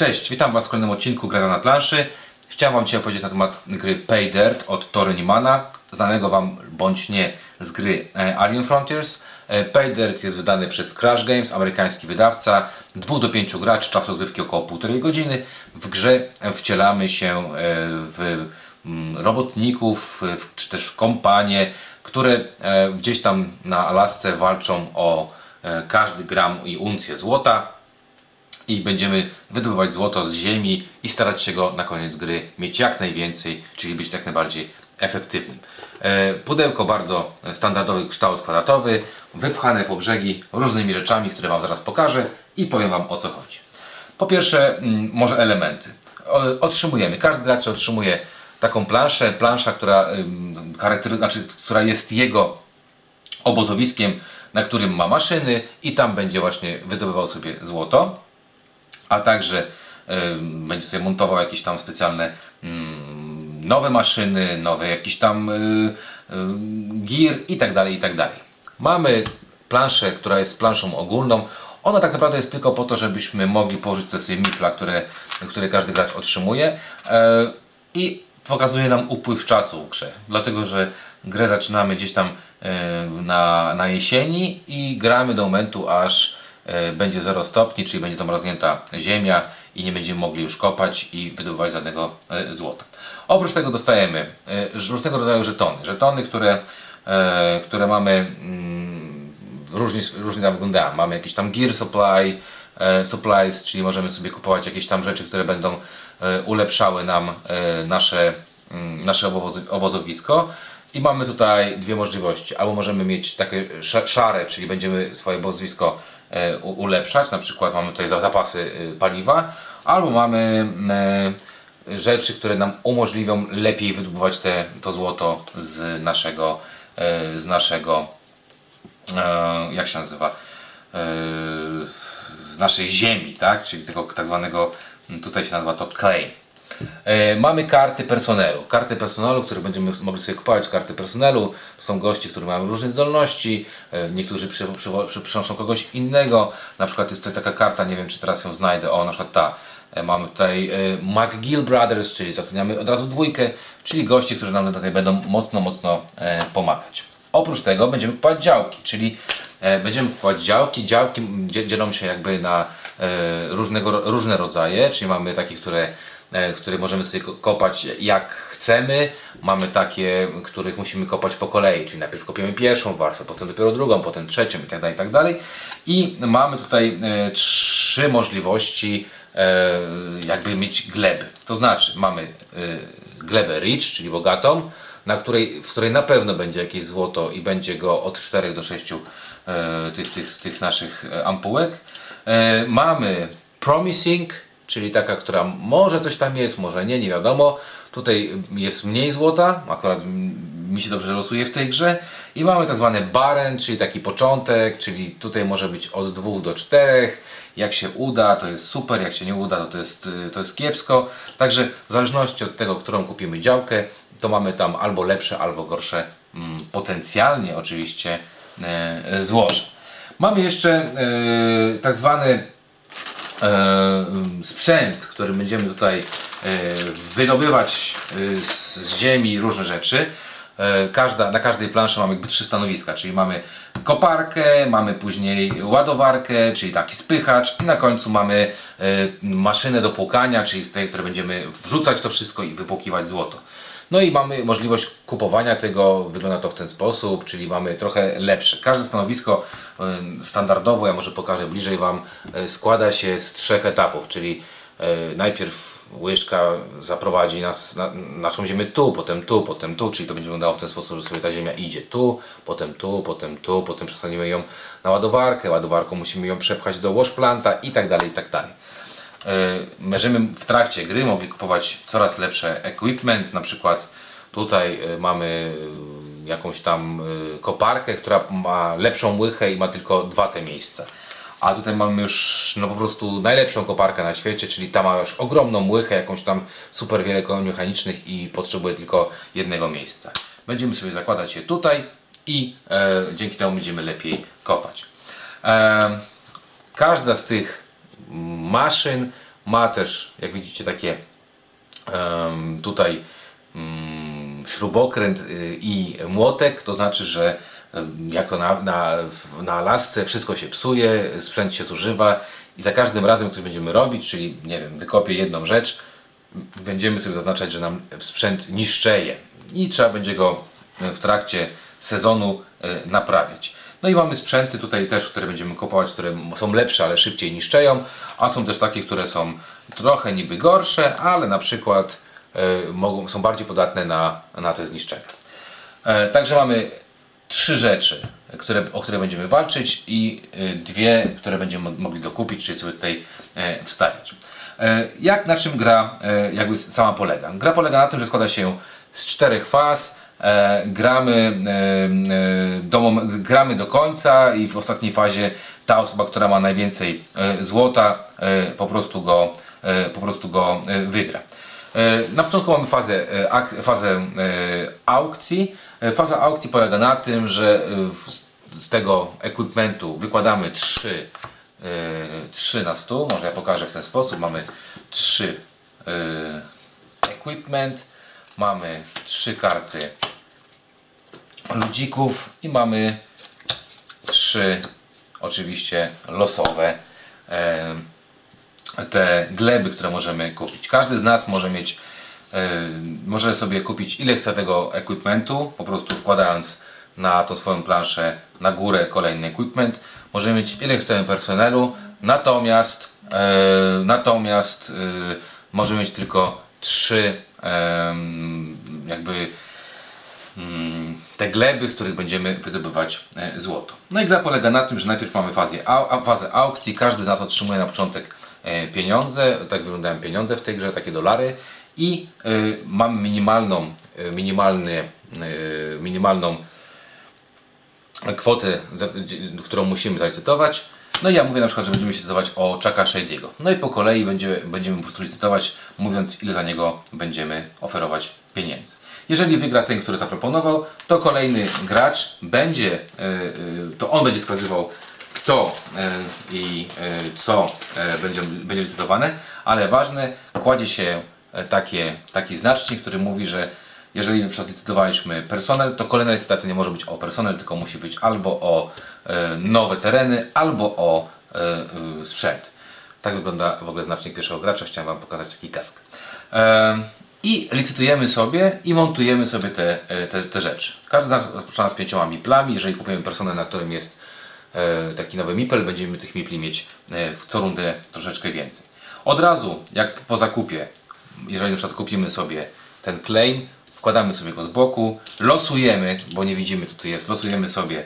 Cześć, witam Was w kolejnym odcinku Gra na planszy. Chciałem Wam dzisiaj opowiedzieć na temat gry Pay Dirt od Tory Newmana, znanego Wam bądź nie z gry e, Alien Frontiers. E, Pay Dirt jest wydany przez Crash Games, amerykański wydawca. 2 do 5 graczy, czas rozgrywki około 1,5 godziny. W grze wcielamy się e, w mm, robotników, czy też w kompanie, które e, gdzieś tam na Alasce walczą o e, każdy gram i uncję złota i będziemy wydobywać złoto z ziemi i starać się go na koniec gry mieć jak najwięcej, czyli być jak najbardziej efektywnym. E, Pudełko bardzo standardowy kształt kwadratowy, wypchane po brzegi różnymi rzeczami, które Wam zaraz pokażę i powiem Wam o co chodzi. Po pierwsze, mm, może elementy. Otrzymujemy, każdy gracz otrzymuje taką planszę, plansza, która, charaktery, znaczy, która jest jego obozowiskiem, na którym ma maszyny i tam będzie właśnie wydobywał sobie złoto a także będzie sobie montował jakieś tam specjalne ym, nowe maszyny, nowe jakiś tam y, y, gear i tak dalej, i tak dalej. Mamy planszę, która jest planszą ogólną. Ona tak naprawdę jest tylko po to, żebyśmy mogli położyć te sobie mipla, które, które każdy gracz otrzymuje e, i pokazuje nam upływ czasu w grze. Dlatego, że grę zaczynamy gdzieś tam e, na, na jesieni i gramy do momentu, aż będzie 0 stopni, czyli będzie zamarznięta ziemia i nie będziemy mogli już kopać i wydobywać żadnego e, złota. Oprócz tego dostajemy e, różnego rodzaju żetony. Żetony, które, e, które mamy mm, różnie, różnie tam wyglądają. Mamy jakiś tam gear supply, e, supplies, czyli możemy sobie kupować jakieś tam rzeczy, które będą e, ulepszały nam e, nasze, mm, nasze obozowisko. I mamy tutaj dwie możliwości. Albo możemy mieć takie sz- szare, czyli będziemy swoje obozowisko e, ulepszać, na przykład mamy tutaj za- zapasy e, paliwa, albo mamy e, rzeczy, które nam umożliwią lepiej wydobywać te, to złoto z naszego, e, z naszego e, jak się nazywa, e, z naszej ziemi, tak? czyli tego tak zwanego, tutaj się nazywa to clay. E, Mamy karty personelu. Karty personelu, które będziemy mogli sobie kupować. Karty personelu to są goście, którzy mają różne zdolności. E, Niektórzy przy, przy, przy, przynoszą kogoś innego. Na przykład jest tutaj taka karta, nie wiem czy teraz ją znajdę. O, na przykład ta. E, Mamy tutaj McGill Brothers, czyli zatrudniamy od razu dwójkę, czyli gości, którzy nam tutaj będą mocno, mocno pomagać. Oprócz tego będziemy kupować działki, czyli będziemy kupować działki. Działki dzie- dzielą się jakby na różnego, różne rodzaje, czyli mamy takie, które w których możemy sobie ko- kopać jak chcemy. Mamy takie, których musimy kopać po kolei, czyli najpierw kopiemy pierwszą warstwę, potem dopiero drugą, potem trzecią i tak dalej, i tak. I mamy tutaj e, trzy możliwości e, jakby mieć gleby. To znaczy mamy e, glebę rich, czyli bogatą, na której, w której na pewno będzie jakieś złoto i będzie go od 4 do 6 e, tych, tych, tych naszych e, ampułek. E, mamy promising, czyli taka, która może coś tam jest, może nie, nie wiadomo. Tutaj jest mniej złota, akurat mi się dobrze losuje w tej grze. I mamy tak zwany baren, czyli taki początek, czyli tutaj może być od 2 do 4. Jak się uda, to jest super, jak się nie uda, to, to, jest, to jest kiepsko. Także w zależności od tego, którą kupimy działkę, to mamy tam albo lepsze, albo gorsze, mm, potencjalnie oczywiście, e, złoże. Mamy jeszcze e, tak zwany sprzęt, który będziemy tutaj e, wydobywać e, z, ziemi różne rzeczy. E, Każda, na każdej planszy mamy jakby trzy stanowiska, czyli mamy koparkę, mamy później ładowarkę, czyli taki spychacz i na końcu mamy e, maszynę do płukania, czyli z tej, które będziemy wrzucać to wszystko i wypłukiwać złoto. No i mamy możliwość kupowania tego, wygląda to w ten sposób, czyli mamy trochę lepsze. Każde stanowisko y, standardowo, ja może pokażę bliżej Wam, y, składa się z trzech etapów, czyli y, najpierw łyżka zaprowadzi nas na naszą ziemię tu, potem tu, potem tu, czyli to będzie wyglądało w ten sposób, że sobie ta ziemia idzie tu, potem tu, potem tu, potem przestaniemy ją na ładowarkę, ładowarką musimy ją przepchać do washplanta i tak dalej, i tak dalej. E, Będziemy w trakcie gry mogli kupować coraz lepsze equipment, na przykład tutaj e, mamy e, jakąś tam e, koparkę, która ma lepszą łychę i ma tylko dwa te miejsca. A tutaj mamy już no po prostu najlepszą koparkę na świecie, czyli ta ma już ogromną łychę, jakąś tam super wiele koni mechanicznych i potrzebuje tylko jednego miejsca. Będziemy sobie zakładać je tutaj i e, dzięki temu będziemy lepiej kopać. E, każda z tych maszyn Ma też, jak widzicie, takie tutaj mm, śrubokręt y, i młotek, to znaczy, że jak to na, na, na lasce wszystko się psuje, sprzęt się zużywa i za każdym razem coś będziemy robić, czyli nie wiem, wykopię jedną rzecz, będziemy sobie zaznaczać, że nam sprzęt niszczeje i trzeba będzie go w trakcie sezonu e, naprawiać. No i mamy sprzęty tutaj też, które będziemy kupować, które są lepsze, ale szybciej niszczeją, a są też takie, które są trochę niby gorsze, ale na przykład y, mogą, są bardziej podatne na, na te zniszczenia. E, także mamy trzy rzeczy, które, o które będziemy walczyć i y, dwie, które będziemy mogli dokupić, czyli sobie tutaj e, wstawiać. E, jak na czym gra e, jakby sama polega? Gra polega na tym, że składa się z czterech faz, gramy, do, gramy do końca i w ostatniej fazie ta osoba, która ma najwięcej złota po prostu go, po prostu go wygra. Na początku mamy fazę, fazę aukcji, E, faza aukcji polega na tym, że e, z tego equipmentu wykładamy 3, 3 e, na stół. Może ja pokażę w ten sposób. Mamy 3 equipment, mamy 3 karty ludzików i mamy 3 oczywiście losowe te gleby, które możemy kupić. Każdy z nas może mieć może sobie kupić ile chce tego equipmentu, po prostu wkładając na tą swoją planszę na górę kolejny equipment. Możemy mieć ile chcemy personelu, natomiast natomiast e, możemy mieć tylko trzy jakby te gleby, z których będziemy wydobywać e, złoto. No i gra polega na tym, że najpierw mamy fazę, fazę aukcji, każdy z nas otrzymuje na początek e, pieniądze, tak wyglądają pieniądze w tej grze, takie dolary i y, mam minimalną, minimalny, minimalną kwotę, którą musimy zalicytować. No i ja mówię na przykład, że będziemy licytować o Chucka Shady'ego. No i po kolei będzie, będziemy po prostu licytować, mówiąc ile za niego będziemy oferować pieniędzy. Jeżeli wygra ten, który zaproponował, to kolejny gracz będzie, to on będzie wskazywał kto i co będzie, będzie licytowane, ale ważne, kładzie się E, takie, taki znacznik, który mówi, że jeżeli na przykład licytowaliśmy personel, to kolejna licytacja nie może być o personel, tylko musi być albo o e, nowe tereny, albo o e, sprzęt. Tak wygląda w ogóle znacznik pierwszego gracza. Chciałem Wam pokazać taki kask. I licytujemy sobie i montujemy sobie te, te, te rzeczy. Każdy z nas rozpoczyna z pięcioma miplami. Jeżeli kupujemy personel, na którym jest taki nowy mipel, będziemy tych mipli mieć w co rundę troszeczkę więcej. Od razu, jak po zakupie, jeżeli na przykład kupimy sobie ten claim, wkładamy sobie go z boku, losujemy, bo nie widzimy co tu jest, losujemy sobie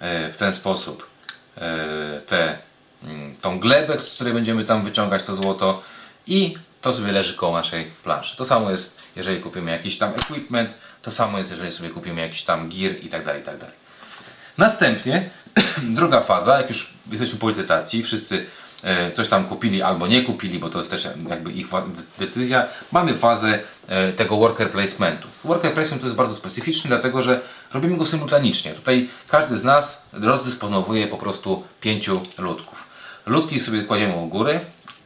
e, w ten sposób e, te, mm, tą glebę, z której będziemy tam wyciągać to złoto i to sobie leży koło naszej planszy. To samo jest, jeżeli kupimy jakiś tam equipment, to samo jest, jeżeli sobie kupimy jakiś tam gear i tak dalej, i tak dalej. Następnie druga faza, jak już jesteśmy po licytacji, wszyscy coś tam kupili albo nie kupili, bo to jest też jakby ich decyzja. Mamy fazę e, tego worker placementu. Worker placement to jest bardzo specyficzny, dlatego że robimy go symultanicznie. Tutaj każdy z nas rozdysponowuje po prostu pięciu ludków. Ludki sobie kładziemy u góry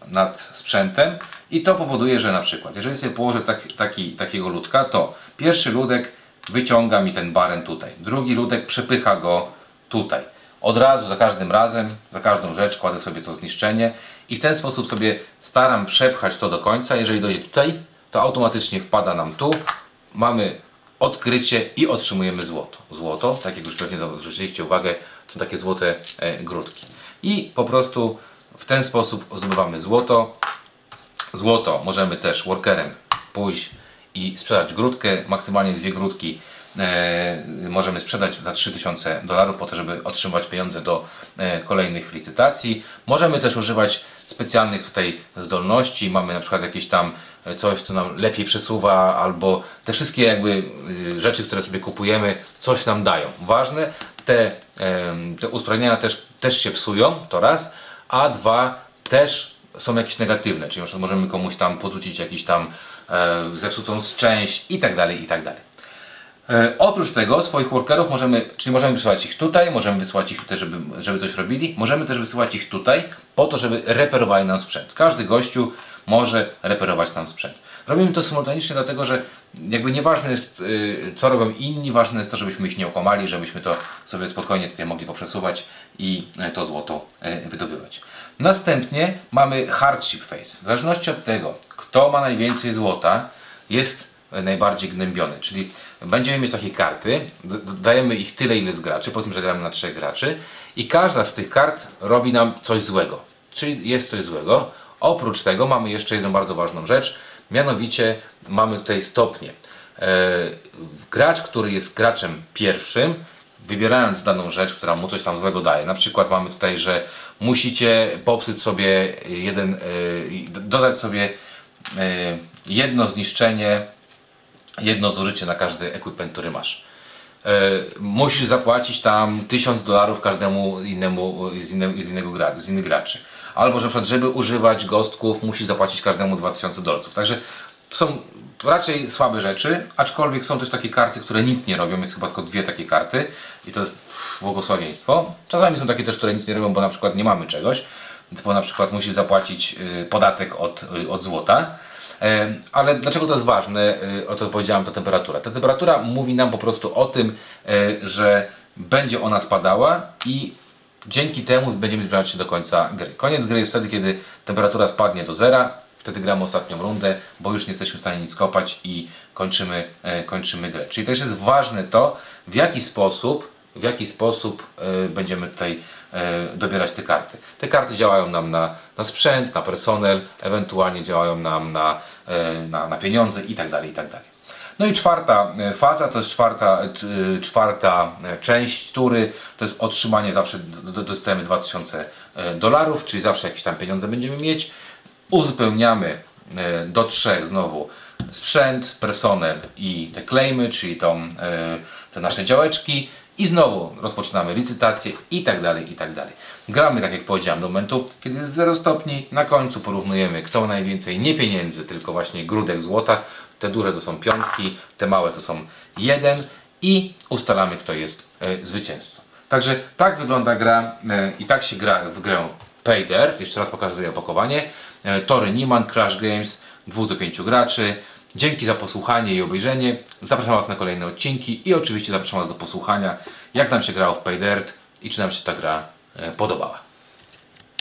nad sprzętem i to powoduje, że na przykład, jeżeli sobie położę tak, taki, takiego ludka, to pierwszy ludek wyciąga mi ten baren tutaj, drugi ludek przepycha go tutaj od razu, za każdym razem, za każdą rzecz kładę sobie to zniszczenie i w ten sposób sobie staram przepchać to do końca. Jeżeli dojdzie tutaj, to automatycznie wpada nam tu. Mamy odkrycie i otrzymujemy złoto. Złoto, tak jak już pewnie zwróciliście uwagę, są takie złote e, grudki. I po prostu w ten sposób zdobywamy złoto. Złoto możemy też workerem pójść i sprzedać grudkę, maksymalnie dwie grudki możemy sprzedać za 3000 dolarów po to, żeby otrzymać pieniądze do e, kolejnych licytacji. Możemy też używać specjalnych tutaj zdolności. Mamy na przykład jakieś tam e, coś, co nam lepiej przesuwa, albo te wszystkie jakby rzeczy, które sobie kupujemy, coś nam dają. Ważne, te, te usprawnienia też, też się psują, to raz, a dwa, też są jakieś negatywne, czyli możemy komuś tam podrzucić jakiś tam zepsutą część i tak dalej, i tak dalej. E, oprócz tego swoich workerów możemy, czyli możemy wysyłać ich tutaj, możemy wysyłać ich tutaj, żeby, żeby coś robili, możemy też wysyłać ich tutaj po to, żeby reperowali nam sprzęt. Każdy gościu może reperować nam sprzęt. Robimy to symultanicznie, dlatego że jakby nieważne jest, y, co robią inni, ważne jest to, żebyśmy ich nie okłamali, żebyśmy to sobie spokojnie tutaj mogli poprzesuwać i y, to złoto y, wydobywać. Następnie mamy hard chip face. W zależności od tego, kto ma najwięcej złota, jest najbardziej gnębiony. Czyli będziemy mieć takie karty, dajemy ich tyle, ile z graczy, powiedzmy, że gramy na trzech graczy i każda z tych kart robi nam coś złego. Czyli jest coś złego. Oprócz tego mamy jeszcze jedną bardzo ważną rzecz, mianowicie mamy tutaj stopnie. E, gracz, który jest graczem pierwszym, wybierając daną rzecz, która mu coś tam złego daje. Na przykład mamy tutaj, że musicie popsuć sobie jeden, e, dodać sobie e, jedno zniszczenie, jedno zużycie na każdy equipment, który masz. musisz zapłacić tam 1000 dolarów każdemu innemu z, inne, z, innego gra, z innych graczy albo że przykład, żeby używać gostków, musi zapłacić każdemu 2000 dolców. Także są raczej słabe rzeczy, aczkolwiek są też takie karty, które nic nie robią. Jest chyba tylko dwie takie karty i to jest błogosławieństwo. Czasami są takie też, które nic nie robią, bo na przykład nie mamy czegoś, bo na przykład musi zapłacić y, podatek od, y, od złota. E, ale dlaczego to jest ważne, y, o co powiedziałem, ta temperatura? Ta temperatura mówi nam po prostu o tym, e, że będzie ona spadała i Dzięki temu będziemy zbliżać się do końca gry. Koniec gry jest wtedy, kiedy temperatura spadnie do zera, wtedy gramy ostatnią rundę, bo już nie jesteśmy w stanie nic kopać i kończymy, e, kończymy grę. Czyli też jest ważne to, w jaki sposób, w jaki sposób e, będziemy tutaj e, dobierać te karty. Te karty działają nam na, na sprzęt, na personel, ewentualnie działają nam na, e, na, na pieniądze itd. Tak itd. Tak no i czwarta e, faza, to jest czwarta, e, e, czwarta część tury, to jest otrzymanie zawsze, dostajemy 2000 dolarów, czyli zawsze jakieś tam pieniądze będziemy mieć. Uzupełniamy do trzech znowu sprzęt, personel i te claimy, czyli tą, te nasze działeczki i znowu rozpoczynamy licytację i tak dalej, i tak dalej. Gramy, tak jak powiedziałem, do momentu, kiedy jest 0 stopni. Na końcu porównujemy, kto najwięcej nie pieniędzy, tylko właśnie grudek złota. Te duże to są piątki, te małe to są jeden i ustalamy, kto jest e, zwycięzcą. Także tak wygląda gra e, i tak się gra w grę Pay Dirt. Jeszcze raz pokażę opakowanie. E, Tory Nieman, Crash Games, 2 do 5 graczy. Dzięki za posłuchanie i obejrzenie. Zapraszam Was na kolejne odcinki i oczywiście zapraszam Was do posłuchania, jak nam się grało w Pay Dirt i czy nam się ta gra e, podobała.